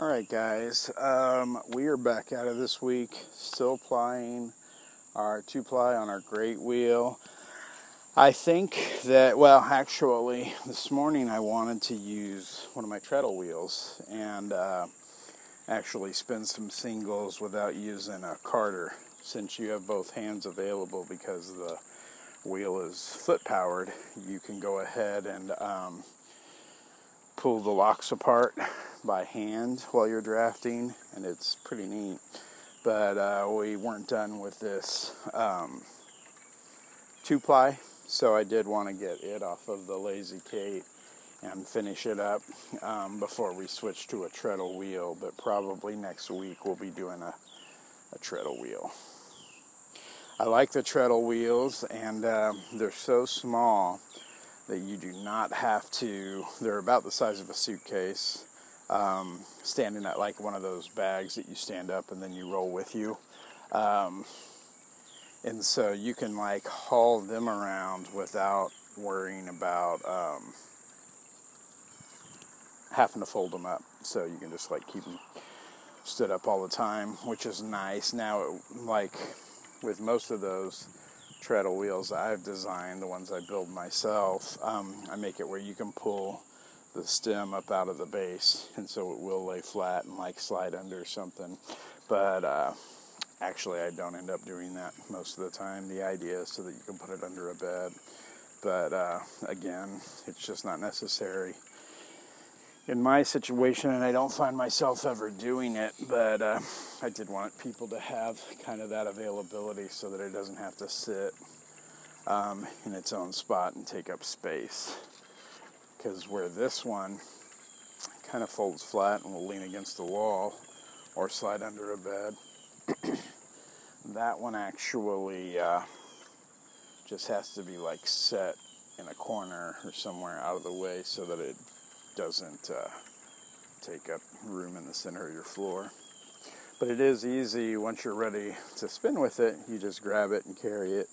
All right, guys, um, we are back at it this week, still plying our two ply on our great wheel. I think that, well, actually, this morning I wanted to use one of my treadle wheels and uh, actually spin some singles without using a carter since you have both hands available because the wheel is foot powered. You can go ahead and um, pull the locks apart by hand while you're drafting, and it's pretty neat. But uh, we weren't done with this um, two ply, so I did want to get it off of the Lazy Kate and finish it up um, before we switch to a treadle wheel. But probably next week we'll be doing a, a treadle wheel. I like the treadle wheels, and uh, they're so small that you do not have to, they're about the size of a suitcase, um, standing at like one of those bags that you stand up and then you roll with you. Um, and so you can like haul them around without worrying about um, having to fold them up. So you can just like keep them stood up all the time, which is nice. Now, like with most of those, treadle wheels I've designed, the ones I build myself, um, I make it where you can pull the stem up out of the base, and so it will lay flat and like slide under something. But uh, actually, I don't end up doing that most of the time. The idea is so that you can put it under a bed. But uh, again, it's just not necessary in my situation, and I don't find myself ever doing it, but uh, I did want people to have kind of that availability so that it doesn't have to sit um, in its own spot and take up space. Because where this one kind of folds flat and will lean against the wall or slide under a bed, that one actually uh, just has to be like set in a corner or somewhere out of the way so that it doesn't uh, take up room in the center of your floor. But it is easy once you're ready to spin with it, you just grab it and carry it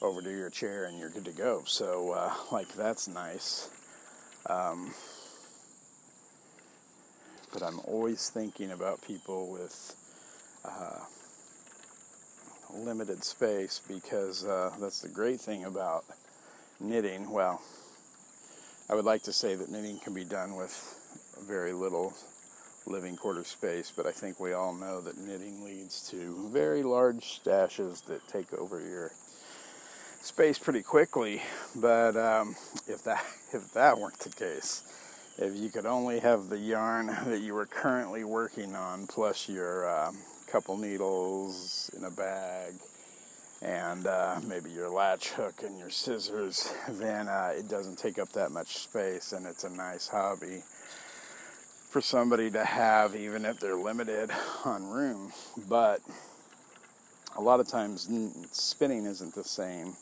over to your chair and you're good to go. So, uh, like, that's nice. Um, but I'm always thinking about people with uh, limited space because uh, that's the great thing about knitting. Well, I would like to say that knitting can be done with very little living quarter space, but I think we all know that knitting leads to very large stashes that take over your space pretty quickly. But um, if that if that weren't the case, if you could only have the yarn that you were currently working on plus your um, couple needles in a bag and uh, maybe your latch hook and your scissors, then uh, it doesn't take up that much space and it's a nice hobby for somebody to have, even if they're limited on room. But a lot of times, spinning isn't the same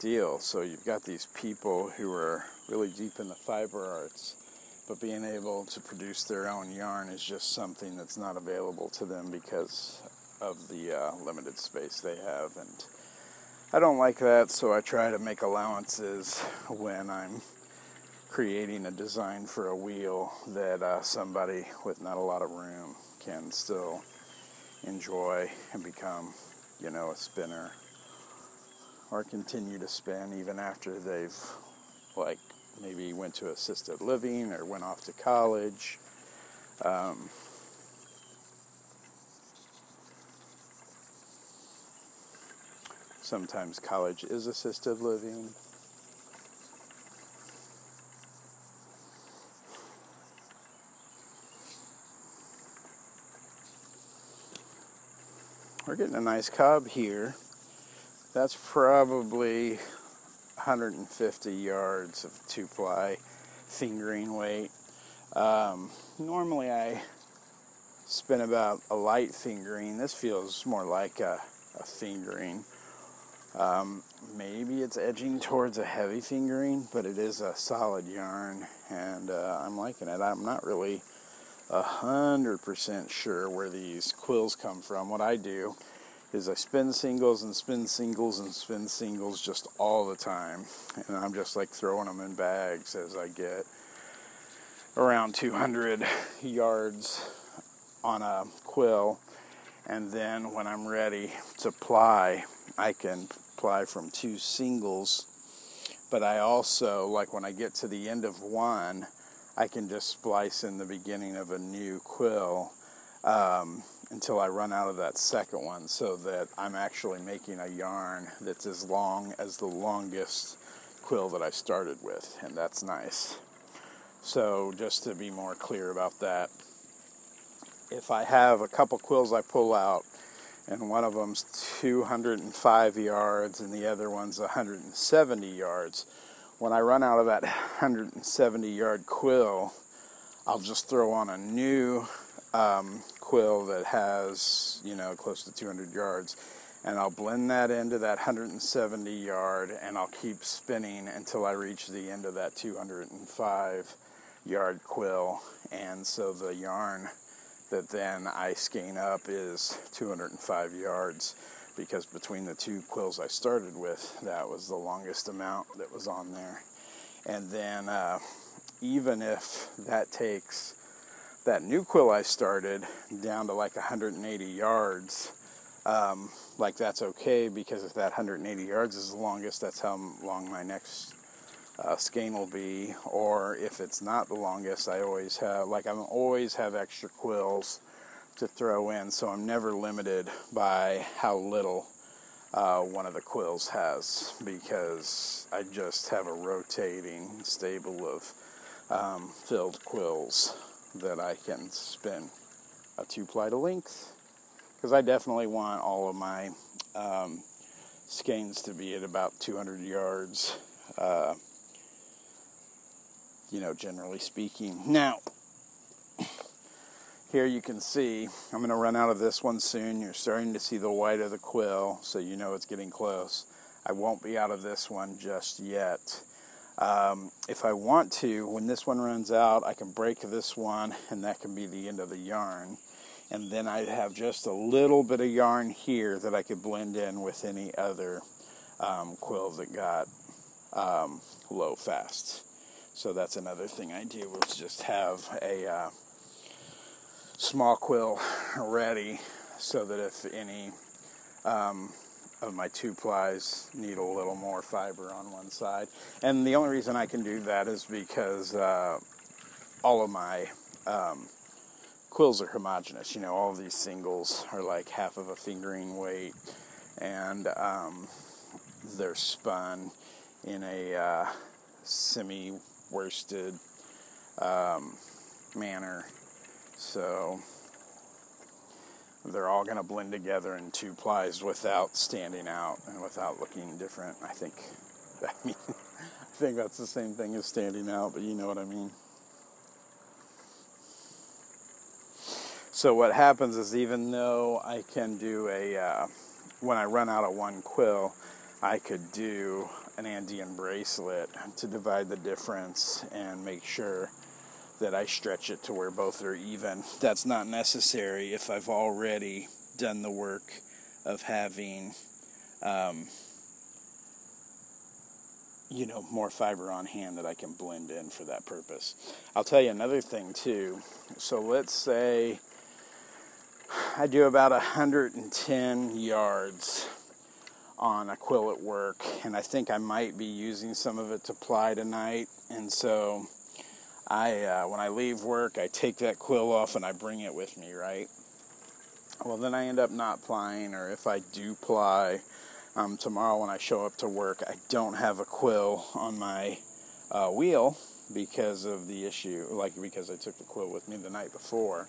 deal. So you've got these people who are really deep in the fiber arts, but being able to produce their own yarn is just something that's not available to them because of the uh, limited space they have. And I don't like that, so I try to make allowances when I'm creating a design for a wheel that uh, somebody with not a lot of room can still enjoy and become, you know, a spinner or continue to spin even after they've like maybe went to assisted living or went off to college. Um, Sometimes college is assisted living. We're getting a nice cop here. That's probably 150 yards of two ply fingering weight. Um, normally I spin about a light fingering. This feels more like a, a fingering. Um, maybe it's edging towards a heavy fingering, but it is a solid yarn, and uh, I'm liking it. I'm not really a hundred percent sure where these quills come from. What I do is I spin singles and spin singles and spin singles just all the time, and I'm just like throwing them in bags as I get around 200 yards on a quill, and then when I'm ready to ply, I can from two singles. But I also, like when I get to the end of one, I can just splice in the beginning of a new quill um, until I run out of that second one so that I'm actually making a yarn that's as long as the longest quill that I started with, and that's nice. So, just to be more clear about that, if I have a couple quills I pull out, and one of them's 205 yards and the other one's 170 yards, when I run out of that 170 yard quill, I'll just throw on a new um, quill that has, you know, close to 200 yards and I'll blend that into that 170 yard and I'll keep spinning until I reach the end of that 205 yard quill and so the yarn that then I skein up is 205 yards because between the two quills I started with that was the longest amount that was on there. And then uh, even if that takes that new quill I started down to like 180 yards um, like that's okay because if that 180 yards is the longest, that's how long my next uh, skein will be. Or if it's not the longest, I always have like I always have extra quills to throw in, so I'm never limited by how little uh, one of the quills has because I just have a rotating stable of um, filled quills that I can spin a two ply to length because I definitely want all of my um, skeins to be at about 200 yards, uh, you know, generally speaking. Now, here you can see, I'm going to run out of this one soon. You're starting to see the white of the quill, so you know it's getting close. I won't be out of this one just yet. Um, if I want to, when this one runs out, I can break this one, and that can be the end of the yarn and then I'd have just a little bit of yarn here that I could blend in with any other um, quill that got um, low fast. So that's another thing I do is just have a uh, small quill ready so that if any um, of my two plies need a little more fiber on one side. And the only reason I can do that is because uh, all of my um, quills are homogenous. You know, all these singles are like half of a fingering weight, and um, they're spun in a uh, semi-worsted um, manner. So they're all going to blend together in two plies without standing out and without looking different. I think. I mean, I think that's the same thing as standing out, but you know what I mean. So what happens is even though I can do a, uh, when I run out of one quill, I could do an Andean bracelet to divide the difference and make sure that I stretch it to where both are even. That's not necessary if I've already done the work of having, um, you know, more fiber on hand that I can blend in for that purpose. I'll tell you another thing too. So let's say I do about 110 yards on a quill at work, and I think I might be using some of it to ply tonight. And so, I uh, when I leave work, I take that quill off and I bring it with me, right? Well, then I end up not plying, or if I do ply um, tomorrow when I show up to work, I don't have a quill on my uh, wheel because of the issue, like because I took the quill with me the night before.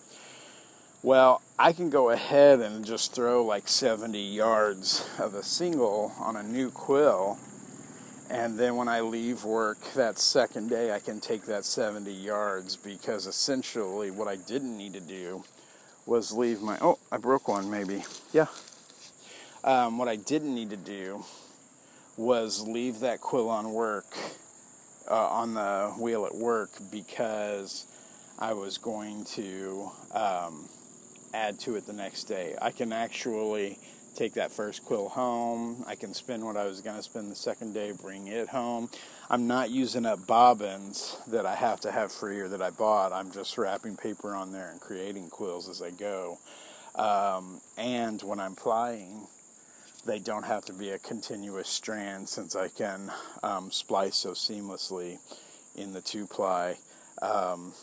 Well, I can go ahead and just throw like 70 yards of a single on a new quill. And then when I leave work that second day, I can take that 70 yards because essentially what I didn't need to do was leave my. Oh, I broke one maybe. Yeah. Um, what I didn't need to do was leave that quill on work, uh, on the wheel at work because I was going to. Um, add to it the next day. I can actually take that first quill home. I can spend what I was going to spend the second day, bring it home. I'm not using up bobbins that I have to have free or that I bought. I'm just wrapping paper on there and creating quills as I go. Um, and when I'm plying, they don't have to be a continuous strand since I can um, splice so seamlessly in the two ply. Um,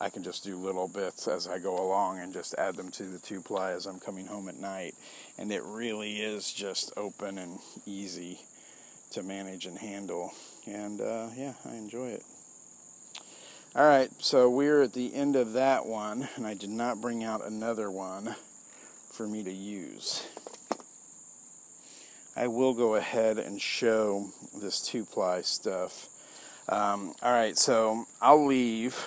I can just do little bits as I go along and just add them to the two ply as I'm coming home at night. And it really is just open and easy to manage and handle. And uh, yeah, I enjoy it. All right, so we're at the end of that one, and I did not bring out another one for me to use. I will go ahead and show this two ply stuff. Um, all right, so I'll leave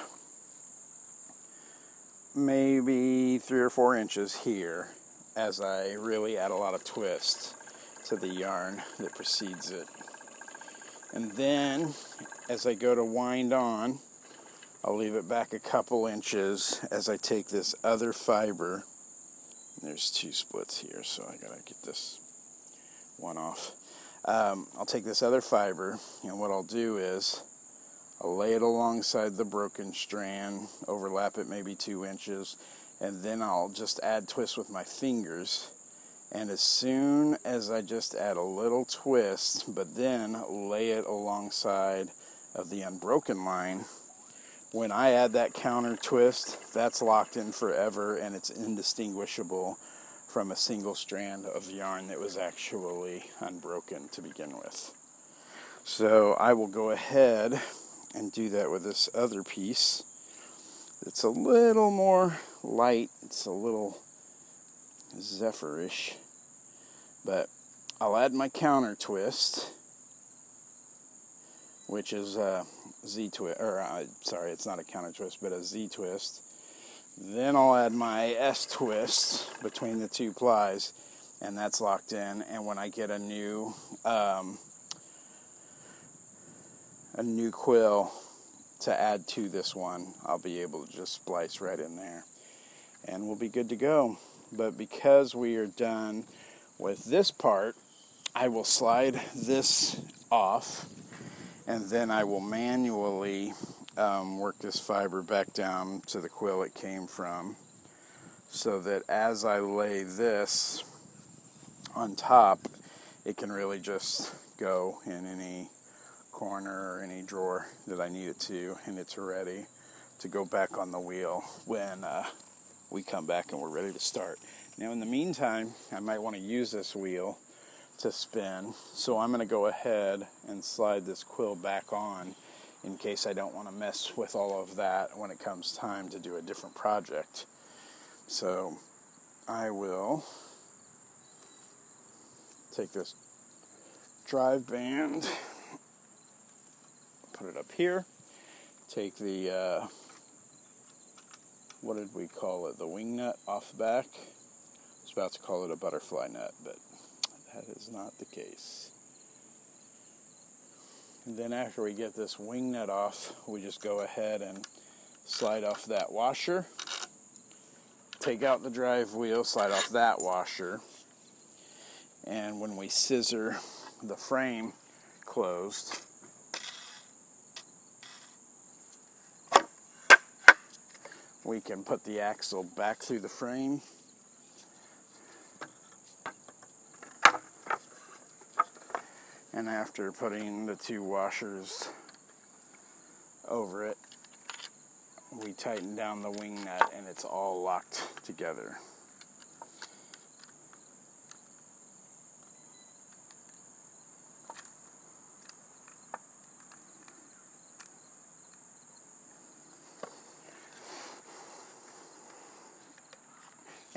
maybe three or four inches here as I really add a lot of twist to the yarn that precedes it. And then as I go to wind on, I'll leave it back a couple inches as I take this other fiber. There's two splits here, so I gotta get this one off. Um, I'll take this other fiber, and what I'll do is I'll lay it alongside the broken strand, overlap it maybe two inches, and then I'll just add twist with my fingers. And as soon as I just add a little twist, but then lay it alongside of the unbroken line, when I add that counter twist, that's locked in forever and it's indistinguishable from a single strand of yarn that was actually unbroken to begin with. So I will go ahead and do that with this other piece. It's a little more light, it's a little zephyrish, but I'll add my counter twist, which is a Z twist, or uh, sorry, it's not a counter twist, but a Z twist. Then I'll add my S twist between the two plies, and that's locked in. And when I get a new um, a new quill to add to this one, I'll be able to just splice right in there. And we'll be good to go. But because we are done with this part, I will slide this off. And then I will manually um, work this fiber back down to the quill it came from. So that as I lay this on top, it can really just go in any corner or any drawer that I need it to, and it's ready to go back on the wheel when uh, we come back and we're ready to start. Now, in the meantime, I might want to use this wheel to spin, so I'm going to go ahead and slide this quill back on in case I don't want to mess with all of that when it comes time to do a different project. So I will take this drive band put it up here. Take the, uh, what did we call it? The wing nut off the back. I was about to call it a butterfly nut, but that is not the case. And then after we get this wing nut off, we just go ahead and slide off that washer. Take out the drive wheel, slide off that washer. And when we scissor the frame closed, we can put the axle back through the frame. And after putting the two washers over it, we tighten down the wing nut and it's all locked together.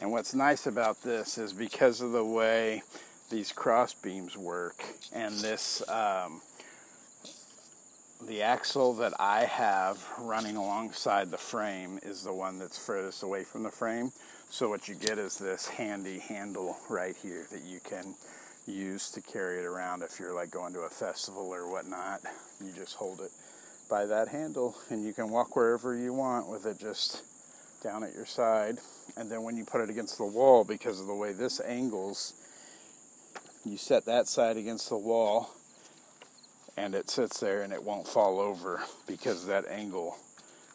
And what's nice about this is because of the way these cross beams work and this um, the axle that I have running alongside the frame is the one that's furthest away from the frame. So what you get is this handy handle right here that you can use to carry it around if you're like going to a festival or whatnot. You just hold it by that handle and you can walk wherever you want with it just down at your side. And then when you put it against the wall, because of the way this angles, you set that side against the wall and it sits there and it won't fall over because that angle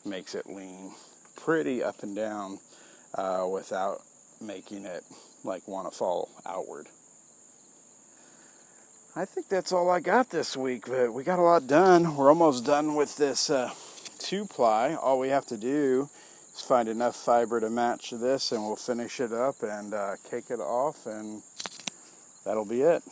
makes it lean pretty up and down uh, without making it like want to fall outward. I think that's all I got this week, but we got a lot done. We're almost done with this uh, two ply. All we have to do is find enough fiber to match this, and we'll finish it up and uh, cake it off, and that'll be it.